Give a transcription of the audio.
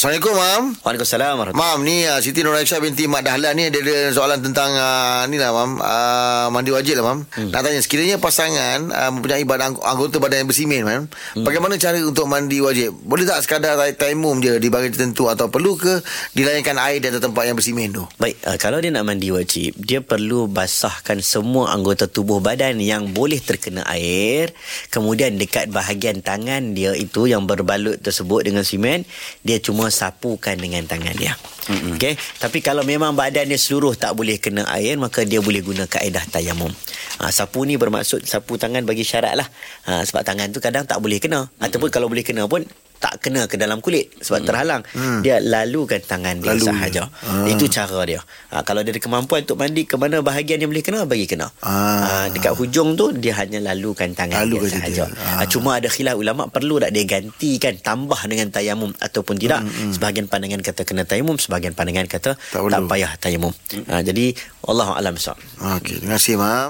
Assalamualaikum, Mam. Waalaikumsalam Mam, ni uh, Siti Nur Aisyah binti Mak Dahlan ni dia ada soalan tentang uh, ni lah, Mam. Uh, mandi wajib lah, Mam. Hmm. Nak tanya, sekiranya pasangan uh, mempunyai badan, anggota badan yang bersimen, Mam. Hmm. Bagaimana cara untuk mandi wajib? Boleh tak sekadar taimum je di bagi tertentu atau perlu ke dilayangkan air di atas tempat yang bersimen tu? Baik, uh, kalau dia nak mandi wajib, dia perlu basahkan semua anggota tubuh badan yang boleh terkena air. Kemudian dekat bahagian tangan dia itu yang berbalut tersebut dengan simen, dia cuma sapukan dengan tangan dia. Mm-hmm. Okey, tapi kalau memang badan dia seluruh tak boleh kena air, maka dia boleh guna kaedah tayamum. Ha, sapu ni bermaksud sapu tangan bagi syarat lah. Ha, sebab tangan tu kadang tak boleh kena. Mm-hmm. Ataupun kalau boleh kena pun tak kena ke dalam kulit sebab hmm. terhalang hmm. dia lalukan tangan dia Lalu. sahaja ha. itu cara dia ha, kalau dia ada kemampuan untuk mandi ke mana bahagian yang boleh kena bagi kena ha. Ha, dekat hujung tu dia hanya lalukan tangan Lalu dia sahaja ha. Ha, cuma ada khilaf ulama perlu tak dia gantikan tambah dengan tayamum ataupun tidak hmm, hmm. sebahagian pandangan kata kena tayamum sebahagian pandangan kata tak, tak payah tayamum ha, jadi Allah alam okey terima kasih mak